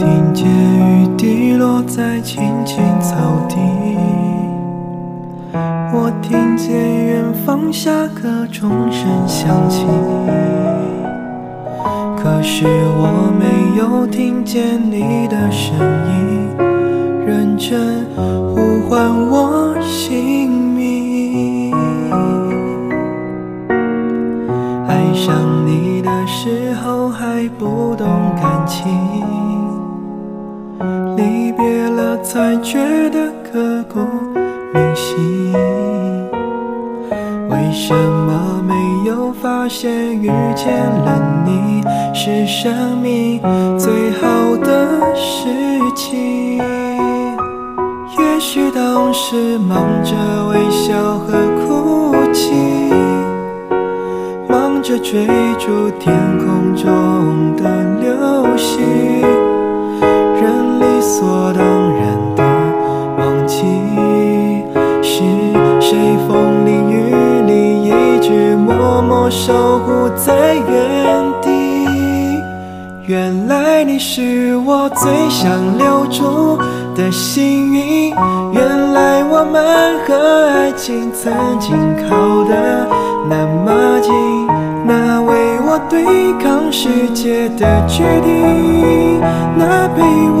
听见雨滴落在青青草地，我听见远方下课钟声响起，可是我没有听见你的声音，认真呼唤我姓名。爱上你的时候还不懂感情，离别了才觉得刻骨铭心。为什么没有发现遇见了你是生命最好的事情？也许当时忙着微笑和哭泣。忙着追逐天空中的默默守护在原地。原来你是我最想留住的幸运，原来我们和爱情曾经靠得那么近。那为我对抗世界的决定，那陪我